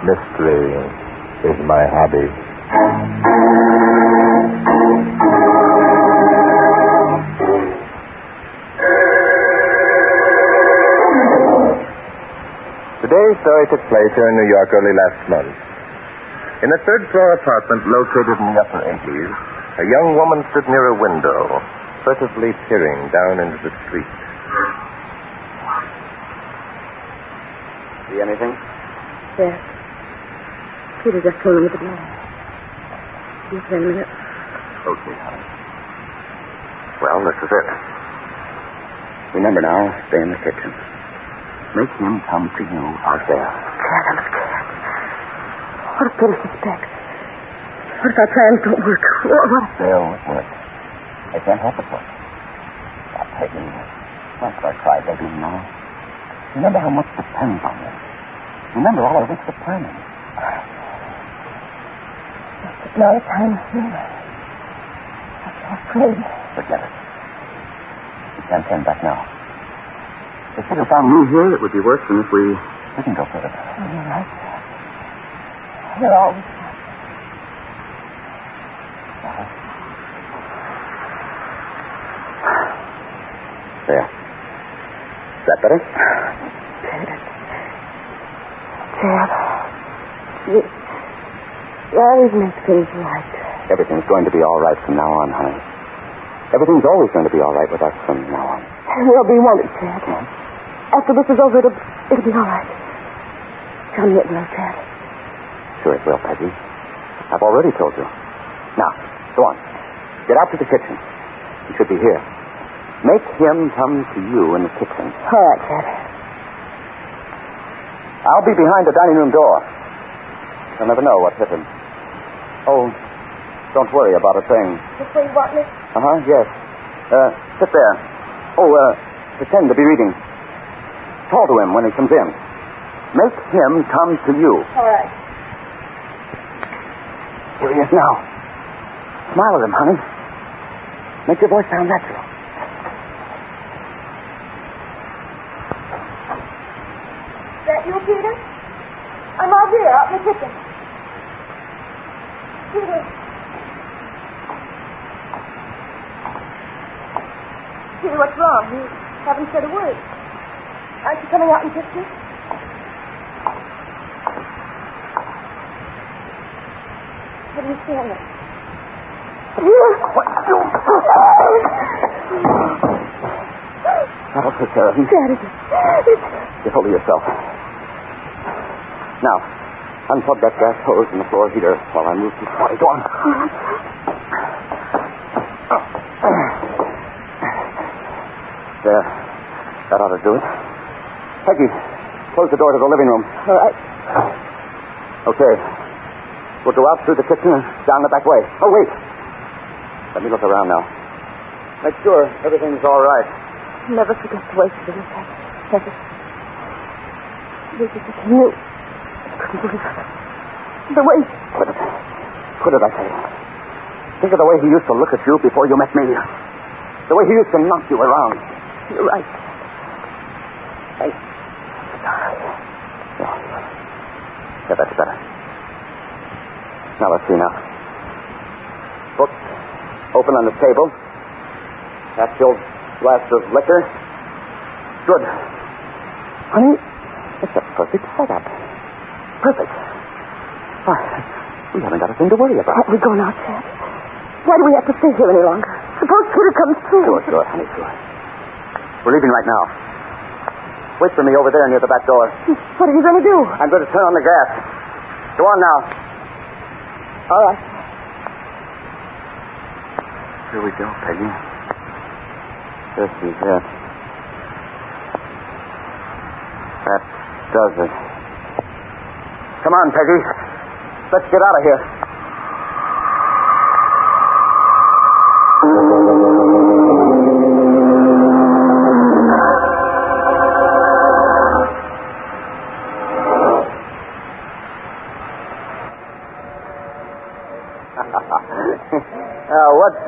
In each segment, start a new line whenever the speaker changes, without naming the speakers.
Mystery is my hobby. Today's story took place here in New York early last month. In a third floor apartment located in the upper 80s, a young woman stood near a window, furtively peering down into the street.
See anything?
Yes. Peter just in with the door. Just a minute.
Okay, honey. Well, this is it. Remember now, stay in the kitchen. Make him come to you out there.
Dad, I'm scared. What if Peter suspects? What if our plans don't work? What, what.
They'll work. They can't help it work. Now, Peggy, don't start crying, baby, now. Remember how much depends on this. Remember all our weeks of planning.
Now the time near. I'm so afraid.
Forget it. We can't turn back now. If Peter found me here, it would be worse than if we didn't go further.
Oh, you're right. You're always
There. Is that better?
Dad. Dad. You, you always make things right.
Everything's going to be all right from now on, honey. Everything's always going to be all right with us from now on.
We'll be won't wanted, Dad. After this is over, it'll, it'll be all right. Tell me it will, Dad.
Sure it will, Peggy. I've already told you. Now, go on. Get out to the kitchen. He should be here. Make him come to you in the kitchen.
All right, Dad.
I'll be behind the dining room door. You'll never know what hit him. Oh, don't worry about a thing.
Way you want me?
Uh huh, yes. Uh, sit there. Oh, uh, pretend to be reading. Call to him when he comes in. Make him come to you.
All right.
Here he is now. Smile at him, honey. Make your voice sound natural.
Is that you, Peter? I'm out here, out in the kitchen. Peter. Wrong? You haven't said a word. Aren't you coming out and kiss me? What are you staring at?
That'll take care of him.
Daddy.
Get hold of yourself. Now, unplug that gas hose in the floor heater while I move this body. Go on. There. Uh, that ought to do it. Peggy, close the door to the living room.
All right.
Okay. We'll go out through the kitchen and down the back way. Oh, wait. Let me look around now. Make sure everything's all right.
Never forget the way she did it. Never. This is a new. I couldn't believe it. The way.
Quit it. Quit it, I say. Think of the way he used to look at you before you met me. The way he used to knock you around.
You're right.
Hey. Yeah. Yeah, that's better. Now let's see now. Book open on the table. Half filled glass of liquor. Good. Honey, it's a perfect setup. Perfect. Why, we haven't got a thing to worry about.
Can't we go now, Chad? Why do we have to stay here any longer? Suppose Peter comes through.
Sure, sure, honey, sure. We're leaving right now. Wait for me over there near the back door.
What are you going to do?
I'm going to turn on the gas. Go on now.
All right.
Here we go, Peggy. This is it. That does it. Come on, Peggy. Let's get out of here.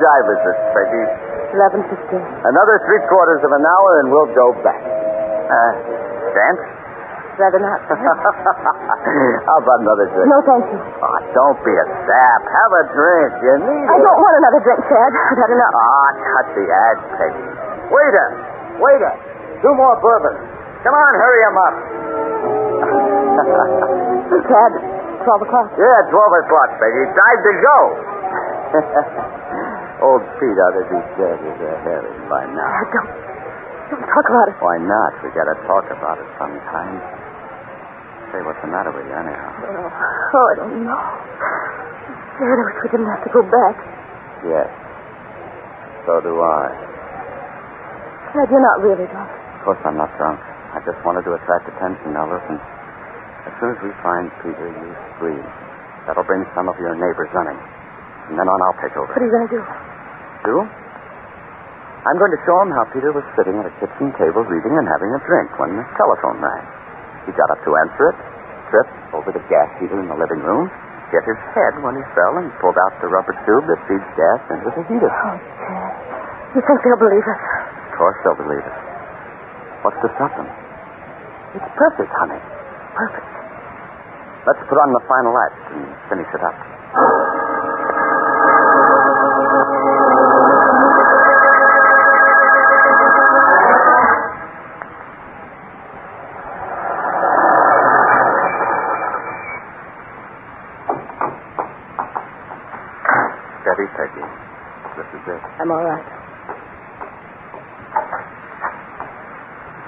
Jive is this, Peggy?
Eleven fifteen.
Another three quarters of an hour and we'll go back. Uh, dance?
Rather not.
How about another drink?
no, thank you.
Oh, don't be a sap. Have a drink. You need
I
it.
don't want another drink, Chad. I've had enough.
Ah, cut the ad, Peggy. Waiter, waiter, two more bourbon. Come on, hurry 'em up.
Chad, 12 o'clock.
Yeah, 12 o'clock, Peggy. Time to go. Old Pete ought to be dead as a herring by now.
Chad, don't, don't talk about it.
Why not? We gotta talk about it sometime. Say, what's the matter with you, anyhow?
Oh, oh I don't know. Chad, I wish we didn't have to go back.
Yes. So do I.
Chad, you're not really drunk.
Of course I'm not drunk. I just wanted to attract attention. Now listen. As soon as we find Peter, you scream. That'll bring some of your neighbors running. From then on, I'll take over.
What are you going to do?
Do? I'm going to show him how Peter was sitting at a kitchen table reading and having a drink when the telephone rang. He got up to answer it, tripped over the gas heater in the living room, hit his head when he fell, and pulled out the rubber tube that feeds gas into the heater.
Oh, Chad. You think they'll believe us?
Of course they'll believe it. What's to stop them? It's perfect, honey. Perfect. Let's put on the final act and finish it up.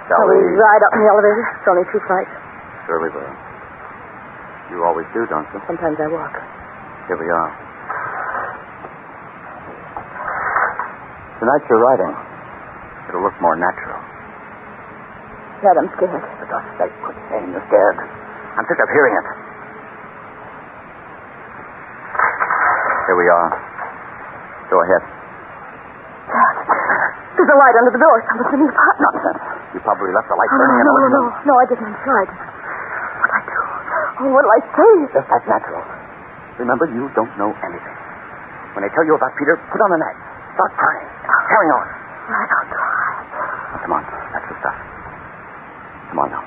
Shall
we ride up in the elevator? It's only two flights.
Sure we will. You always do, don't you?
Sometimes I walk.
Here we are. Tonight you're riding. It'll look more natural.
Chad, I'm scared.
For God's sake, quit saying you're scared. I'm sick of hearing it. Here we are. Go ahead.
Chad, there's a light under the door. Someone's in the apartment.
Nonsense. You probably left the light
Oh,
burning in
no, no, no, no, I didn't try to. What'll I do? Oh, what'll I say?
Just as natural. Remember, you don't know anything. When they tell you about Peter, put on an act. Start crying. Carry on.
Right, I'll try.
Now, come on. That's the stuff. Come on now.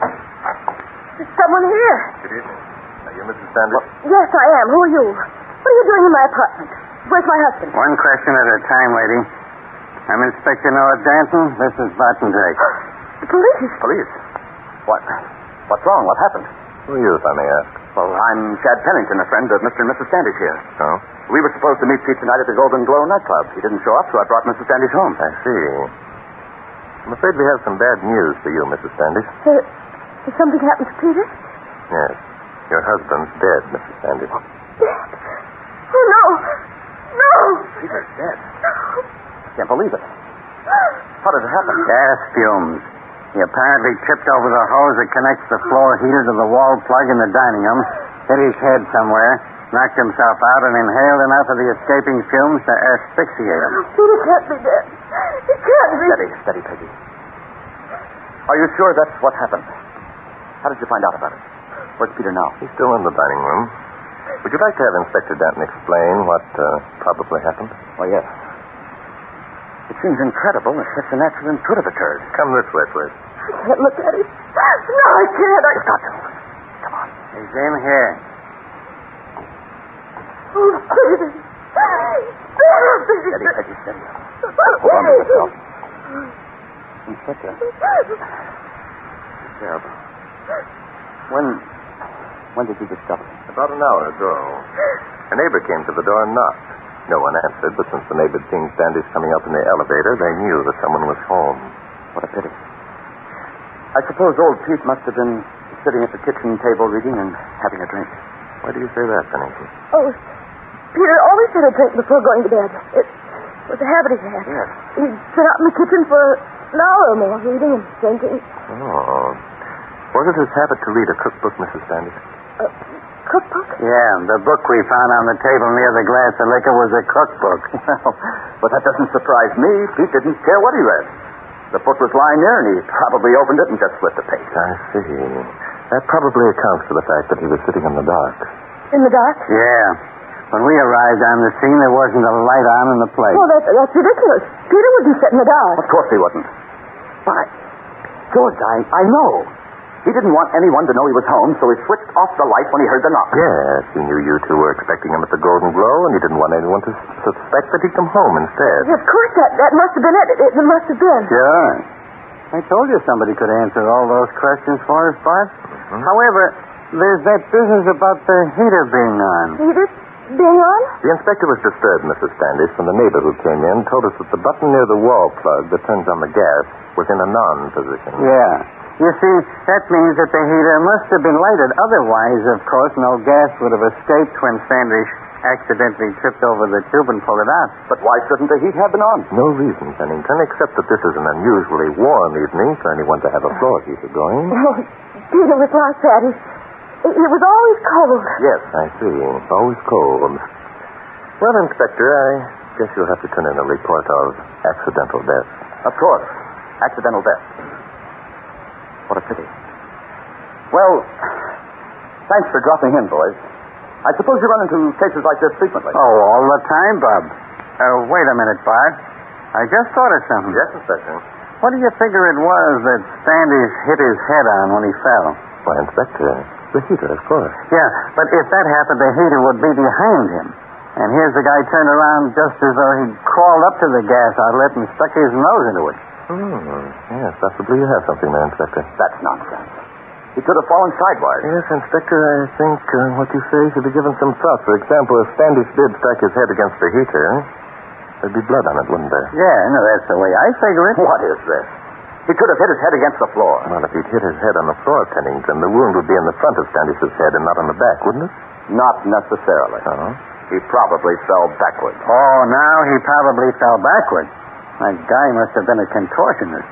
There's someone here.
Good evening. Are you Mrs. Sanders?
Yes, I am. Who are you? What are you doing in my apartment? Where's my husband?
One question at a time, lady. I'm Inspector Noah Danton. This is Barton Drake.
The police.
Police. What? What's wrong? What happened?
Who are you, if I may ask?
Well, I'm Chad Pennington, a friend of Mr. and Mrs. Standish here.
Oh?
We were supposed to meet Pete tonight at the Golden Glow nightclub. He didn't show up, so I brought Mrs. Standish home.
I see. I'm afraid we have some bad news for you, Mrs. Standish.
Uh, has something happened to Peter?
Yes. Your husband's dead, Mrs. Standish.
Dead. No. No.
Peter's dead. I Can't believe it. How did it happen?
Gas fumes. He apparently tripped over the hose that connects the floor heater to the wall plug in the dining room, hit his head somewhere, knocked himself out, and inhaled enough of the escaping fumes to asphyxiate him.
Peter can't be dead. He can't be.
Steady, steady, Peggy. Are you sure that's what happened? How did you find out about it? Where's Peter now?
He's still in the dining room. Would you like to have Inspector Danton explain what uh, probably happened?
Oh, yes. It seems incredible that such an accident could have occurred.
Come this way, please.
I can't look at him. No, I can't. I...
Got to. Come on.
He's in here.
Oh, Peter.
Steady, Peggy, steady. Hold on to yourself. Inspector. Terrible. When, when did you discover it?
About an hour ago, a neighbor came to the door and knocked. No one answered, but since the neighbor had seen Standish coming up in the elevator, they knew that someone was home.
What a pity. I suppose old Pete must have been sitting at the kitchen table reading and having a drink.
Why do you say that, Pennington?
Oh, Peter always had a drink before going to bed. It was a habit he had.
Yes.
He'd sit out in the kitchen for an hour or more, reading and drinking.
Oh. Was it his habit to read a cookbook, Mrs. Standish?
A cookbook?
Yeah, the book we found on the table near the glass of liquor was a cookbook.
Well, but that doesn't surprise me. Pete didn't care what he read. The book was lying there, and he probably opened it and just flipped the page.
I see. That probably accounts for the fact that he was sitting in the dark.
In the dark?
yeah. When we arrived on the scene, there wasn't a light on in the place.
Oh, that's, that's ridiculous. Peter wouldn't sit in the dark.
Of course he wasn't. Why, George, I, I know. He didn't want anyone to know he was home, so he switched off the light when he heard the knock.
Yes, he knew you two were expecting him at the Golden Glow, and he didn't want anyone to suspect that he'd come home instead.
Of course, that, that must have been it. It, it must have been.
Sure. I told you somebody could answer all those questions for us, Bart. Mm-hmm. However, there's that business about the heater being on.
Peter being on?
The inspector was disturbed, Mrs. Standish, when the neighbor who came in told us that the button near the wall plug that turns on the gas was in a non position.
Yeah. You see, that means that the heater must have been lighted. Otherwise, of course, no gas would have escaped when Standish accidentally tripped over the tube and pulled it out.
But why shouldn't the heat have been on?
No reason, Pennington, except that this is an unusually warm evening for anyone to have a floor heater going.
Oh, Peter was like that. He, it was always cold.
Yes.
I see. Always cold. Well, Inspector, I guess you'll have to turn in a report of accidental death.
Of course. Accidental death. What a pity. Well, thanks for dropping in, boys. I suppose you run into cases like this frequently.
Oh, all the time, Bob. Uh, wait a minute, Bart. I just thought of something.
Yes, Inspector.
What do you figure it was that Standish hit his head on when he fell?
Why, Inspector, the heater, of course.
Yeah, but if that happened, the heater would be behind him. And here's the guy turned around just as though he'd crawled up to the gas outlet and stuck his nose into it.
Hmm. Yes, possibly you have something there, Inspector.
That's nonsense. He could have fallen sidewise.
Yes, Inspector, I think uh, what you say should be given some thought. For example, if Standish did strike his head against the heater, there'd be blood on it, wouldn't there?
Yeah, no, that's the way I figure it.
What is this? He could have hit his head against the floor.
Well, if he'd hit his head on the floor, Pennington, the wound would be in the front of Standish's head and not on the back, wouldn't it?
Not necessarily.
Oh.
He probably fell backward.
Oh, now he probably fell backward. That guy must have been a contortionist.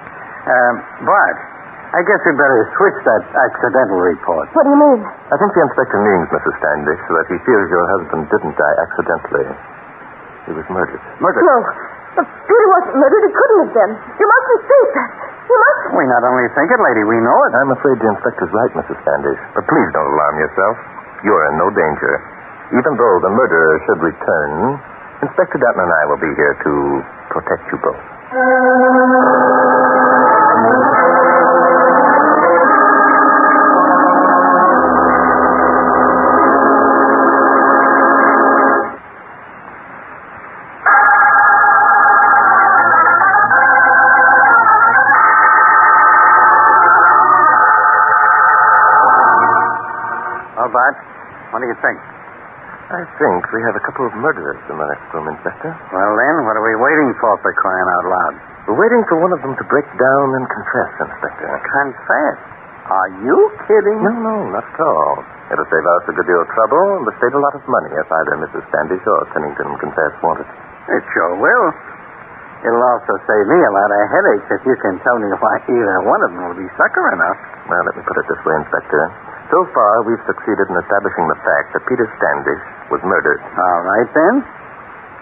Um, Bart, I guess we'd better switch that accidental report.
What do you mean?
I think the inspector means, Mrs. Standish, that he feels your husband didn't die accidentally. He was murdered.
Murdered.
No. But Peter wasn't murdered. He couldn't have been. You mustn't think that. You mustn't.
We not only think it, lady, we know it.
I'm afraid the inspector's right, Mrs. Standish. But please don't alarm yourself. You're in no danger. Even though the murderer should return, Inspector Danton and I will be here to protect you both.
What do you think?
I think we have a couple of murderers in the next room, Inspector.
Well, then, what are we waiting for for crying out loud?
We're waiting for one of them to break down and confess, Inspector.
Confess. Are you kidding?
No, no, not at all. It'll save us a good deal of trouble and will save a lot of money if either Mrs. Standish or Pennington confess wanted.
It sure will. It'll also save me a lot of headaches if you can tell me why either one of them will be sucker enough.
Well, let me put it this way, Inspector. So far, we've succeeded in establishing the fact that Peter Standish was murdered.
All right, then.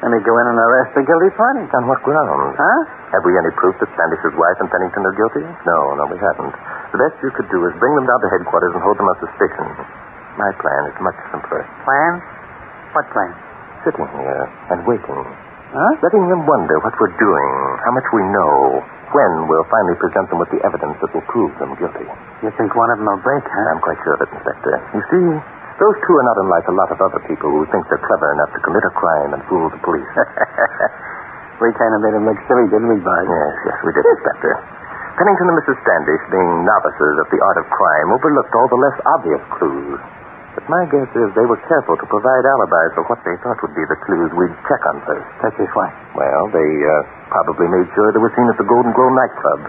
Let me go in and arrest the guilty party.
On what grounds?
Huh?
Have we any proof that Standish's wife and Pennington are guilty? No, no, we haven't. The best you could do is bring them down to headquarters and hold them on suspicion. My plan is much simpler.
Plan? What plan?
Sitting here and waiting.
Huh?
Letting them wonder what we're doing, how much we know, when we'll finally present them with the evidence that will prove them guilty.
You think one of them will break, huh?
I'm quite sure of it, Inspector. You see, those two are not unlike a lot of other people who think they're clever enough to commit a crime and fool the police.
we kind of made him look silly, didn't we, Bart?
yes, yes, we did, Inspector. Pennington and Mrs. Standish, being novices at the art of crime, overlooked all the less obvious clues. But my guess is they were careful to provide alibis for what they thought would be the clues we'd check on first.
Such as what?
Well, they uh, probably made sure they were seen at the Golden Glow nightclub.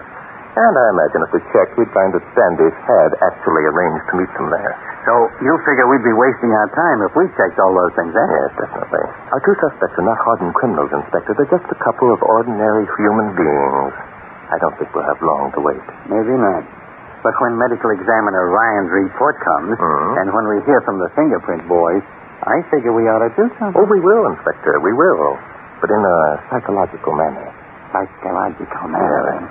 And I imagine if we checked, we'd find that Standish had actually arranged to meet them there.
So you figure we'd be wasting our time if we checked all those things, eh?
Yes, definitely. Our two suspects are not hardened criminals, Inspector. They're just a couple of ordinary human beings. I don't think we'll have long to wait.
Maybe not. But when medical examiner Ryan's report comes,
Mhm.
and when we hear from the fingerprint boys, I figure we ought to do something.
Oh, we will, Inspector. We will. But in a psychological manner.
Psychological manner.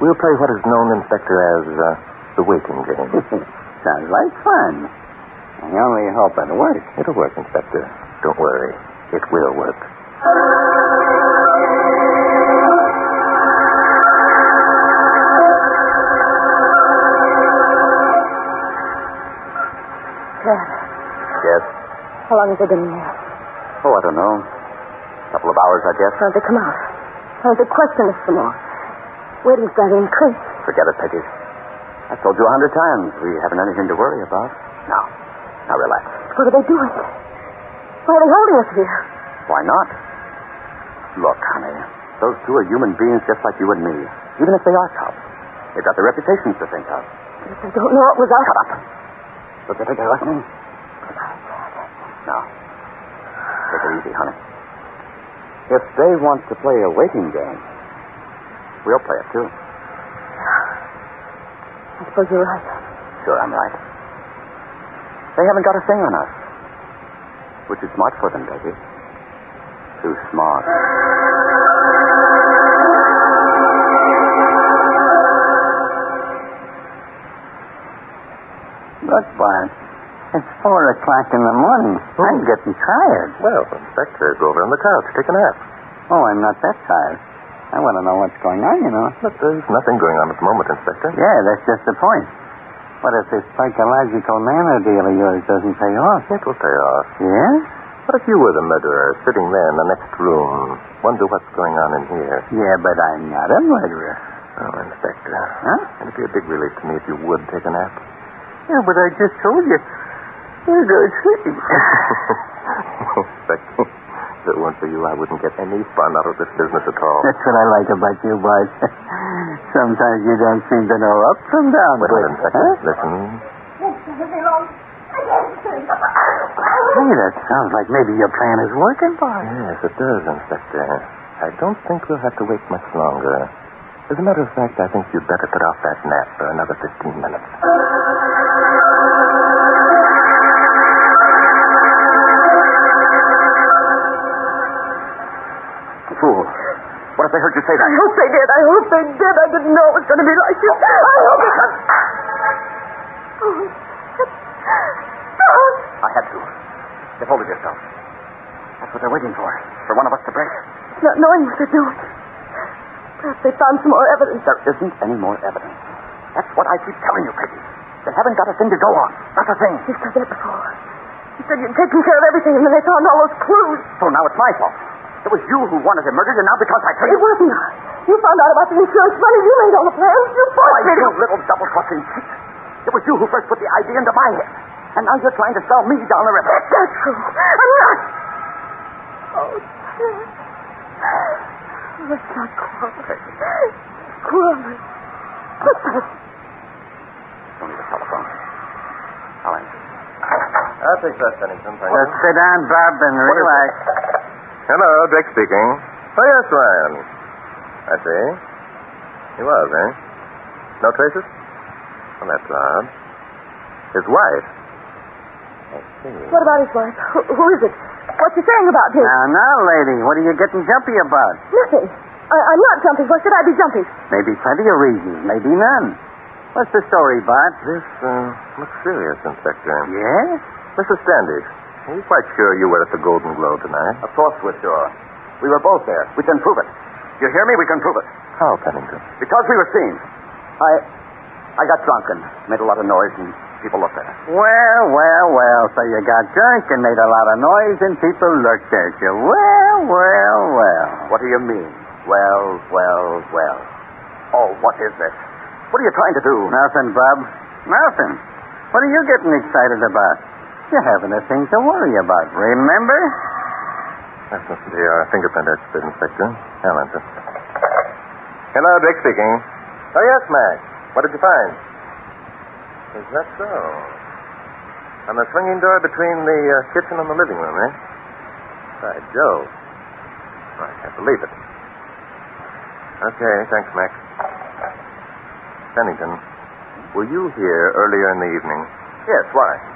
We'll play what is known, Inspector, as uh, the waiting game.
Sounds like fun. I only hope it'll work.
It'll work, Inspector. Don't worry. It will work.
Long have they been there?
Oh, I don't know. A couple of hours, I guess.
Don't they come out? Don't they question us some more? Waiting's going to increase.
Forget it, Peggy. I've told you a hundred times we haven't anything to worry about. Now, now relax.
What are they doing? Why are they holding us here?
Why not? Look, honey, those two are human beings just like you and me. Even if they are cops, they've got their reputations to think of.
If they don't know it was us.
Shut up. Look, think they're listening? Now, take it easy, honey. If they want to play a waiting game, we'll play it too.
I suppose you're right.
Sure, I'm right. They haven't got a thing on us. Which is smart for them, Peggy. Too smart.
Look, Bart. It's four o'clock in the morning. I'm getting tired.
Well, Inspector, go over on the couch. Take a nap.
Oh, I'm not that tired. I want to know what's going on, you know.
But there's nothing going on at the moment, Inspector.
Yeah, that's just the point. What if this psychological manner deal of yours doesn't pay off?
It will pay off.
Yeah?
What if you were the murderer, sitting there in the next room? Wonder what's going on in here.
Yeah, but I'm not a murderer.
Oh, Inspector.
Huh?
It'd be a big relief to me if you would take a nap.
Yeah, but I just told you. You're good sleeping.
Inspector, if it weren't for you, I wouldn't get any fun out of this business at all.
That's what I like about you, Bart. Sometimes you don't seem to know up from down.
Wait a Inspector.
Huh?
Listen.
Hey, that sounds like maybe your plan is working, Bart.
Yes, it does, Inspector. I don't think we'll have to wait much longer. As a matter of fact, I think you'd better put off that nap for another 15 minutes.
Say that?
I hope they did. I hope they did. I didn't know it was going to be like this. I hope it was. Oh,
I had to. Get hold of yourself. That's what they're waiting for. For one of us to break.
Not knowing what they're doing. Perhaps they found some more evidence.
There isn't any more evidence. That's what I keep telling you, Peggy. They haven't got a thing to go on. Not a thing.
You said that before. You said you'd taken care of everything, and then they found all those clues.
So now it's my fault. It was you who wanted him murdered, and now because I tell
It
you.
wasn't I. You found out about the insurance money. You made all the plans. You
Why,
forced me to.
you little double-crossing cheat. It was you who first put the idea into my head. And now you're trying to sell me down the river.
That's not true. I'm not. Oh, Ted. Let's not quarrel. Quarrel. What's that?
Don't need a telephone. I'll answer.
I'll take that, Pennington. Thank
Just sit down, Bob, and relax.
Hello, Drake speaking. Oh, yes, Ryan. I see. He was, eh? No traces? Well, that's odd. His wife? I see.
What about his wife? Who, who is it? What's he saying about him?
Now, now, lady, what are you getting jumpy about?
Nothing. I, I'm not jumpy. Why should I be jumpy?
Maybe plenty of reasons, maybe none. What's the story, Bart?
This uh, looks serious, Inspector.
Yes?
Mrs. Standish, are you quite sure you were at the Golden Glow tonight?
Of course we're sure. We were both there. We can prove it. You hear me? We can prove it.
How, Pennington?
Because we were seen. I I got drunk and made a lot of noise and people looked at us.
Well, well, well. So you got drunk and made a lot of noise and people looked at you. Well, well, well.
What do you mean? Well, well, well. Oh, what is this? What are you trying to do?
Nothing, Bob. Nothing. What are you getting excited about? You haven't a thing to worry about, remember?
That's must be fingerprint expert, Inspector. Answer. Hello, Drake speaking. Oh, yes, Mac. What did you find? Is that so? On the swinging door between the uh, kitchen and the living room, eh? By Joe. I can't believe it. Okay, thanks, Mac. Pennington, were you here earlier in the evening?
Yes, why?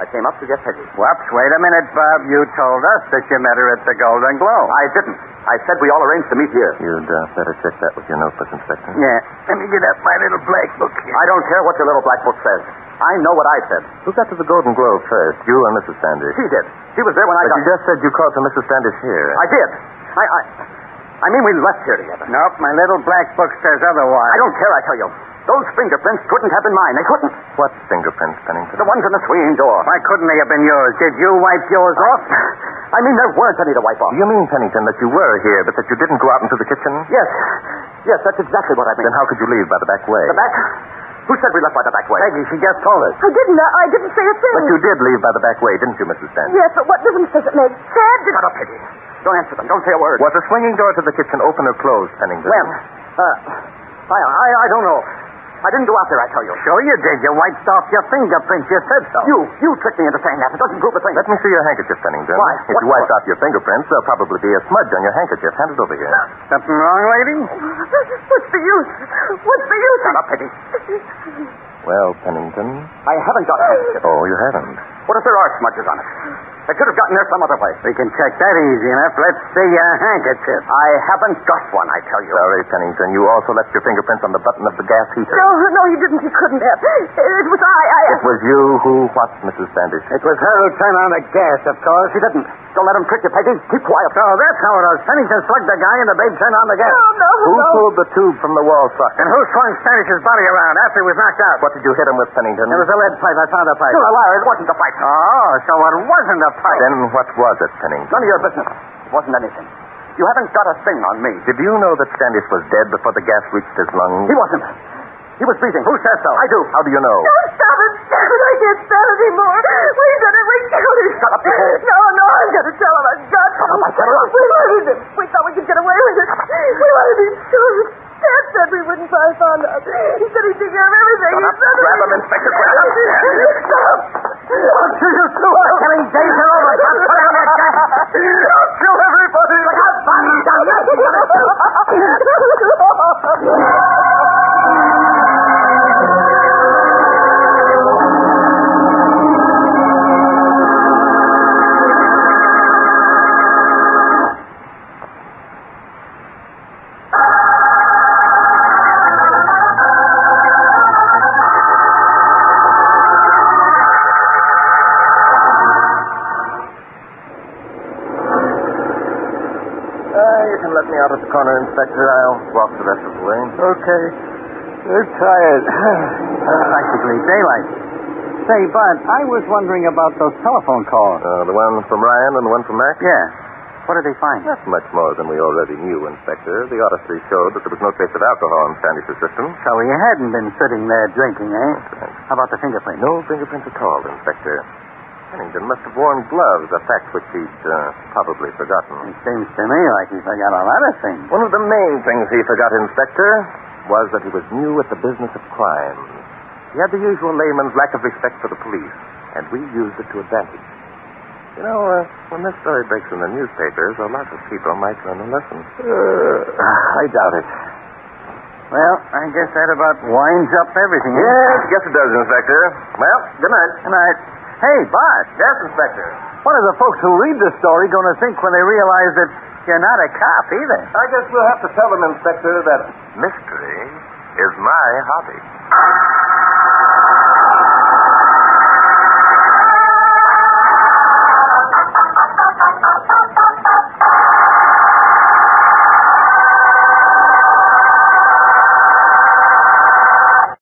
I came up to get Peggy.
Whoops, wait a minute, Bob. You told us that you met her at the Golden Glow.
I didn't. I said we all arranged to meet here.
You'd uh, better check that with your notebook, Inspector.
Yeah. Let me get out my little black book here.
I don't care what your little black book says. I know what I said.
Who got to the Golden Glow first, you or Mrs. Sanders?
She did. She was there when I
But
got
you just said you called for Mrs. Sanders here.
I did. I, I, I mean, we left here together.
Nope, my little black book says otherwise.
I don't care, I tell you. Those fingerprints couldn't have been mine. They couldn't.
What fingerprints, Pennington?
The ones in the swinging door.
Why couldn't they have been yours? Did you wipe yours off?
I mean, there weren't any to wipe off.
You mean, Pennington, that you were here, but that you didn't go out into the kitchen?
Yes. Yes, that's exactly what I mean.
Then how could you leave by the back way?
The back? Who said we left by the back way?
Peggy, she just told us.
I didn't. I didn't say a thing.
But you did leave by the back way, didn't you, Mrs. Standish?
Yes, but what difference does it make? Sad did...
Shut up, Peggy. Don't answer them. Don't say a word.
Was the swinging door to the kitchen open or closed, Pennington?
When? Uh, I, I, I don't know. I didn't go out there, I tell you.
Sure you did. You wiped off your fingerprints. You said so.
You, you tricked me into saying that. It doesn't prove a thing.
Let me see your handkerchief, Pennington.
Why?
If
What
you wiped off your fingerprints, there'll probably be a smudge on your handkerchief. Hand it over here.
Something wrong, lady?
What's the use? What's the use?
Shut up, Peggy.
Well, Pennington.
I haven't got a handkerchief.
Oh, you haven't.
What if there are smudges on it? I could have gotten there some other way.
We can check that easy enough. Let's see your handkerchief.
I haven't got one, I tell you.
Sorry, Pennington. You also left your fingerprints on the button of the gas heater.
No, no, he didn't. He couldn't have. It was I. I...
It was you who what, Mrs. Standish?
It was her who turned on the gas, of course.
She didn't. Don't let him trick you, Peggy. Keep quiet.
So that's how it was. Pennington slugged the guy and the babe turned on the gas.
No, no,
Who
no.
pulled the tube from the wall socket?
And who swung Standish's body around after he was knocked out?
What did you hit him with, Pennington?
It was a lead pipe. I found a pipe.
You're a liar. It wasn't a fight.
Oh, so it wasn't a pipe.
Then what was it, Pennington?
None of your business. It wasn't anything. You haven't got a thing on me.
Did you know that Standish was dead before the gas reached his lungs?
He wasn't. He was breathing.
Who says so?
I do.
How do you know?
No, stop it. Stop it. I can't stand it anymore. We did it. We killed him.
Shut up, you fool.
No, no, I'm going to tell him. I've got
Shut up, I said.
We wanted him. We thought we could get away with it. We wanted him killed. Dad said we wouldn't find out. He said he'd take care of everything.
Shut
he
up. Grab him, Inspector. Grab him.
Stop.
I'll kill you too. Killing days are over. Stop putting on that gun. I'll kill
corner, Inspector. I'll walk the rest of the way.
Okay. We're tired. Practically daylight. Say, Bud, I was wondering about those telephone calls.
Uh, the one from Ryan and the one from Mac?
Yeah. What did they find?
Not much more than we already knew, Inspector. The autopsy showed that there was no trace of alcohol in Standish's system.
So he hadn't been sitting there drinking, eh? How about the fingerprint?
No fingerprints at all, Inspector. Pennington must have worn gloves, a fact which he'd uh, probably forgotten.
It seems to me like he forgot a lot of things.
One of the main things he forgot, Inspector, was that he was new at the business of crime. He had the usual layman's lack of respect for the police, and we used it to advantage. You know, uh, when this story breaks in the newspapers, a lot of people might learn a lesson.
I doubt it. Well, I guess that about winds up everything.
Yes, guess it does, Inspector. Well, good night.
Good night. Hey, Bud,
Yes, Inspector.
what are the folks who read this story going to think when they realize that you're not a cop either?
I guess we'll have to tell them, Inspector, that mystery is my hobby.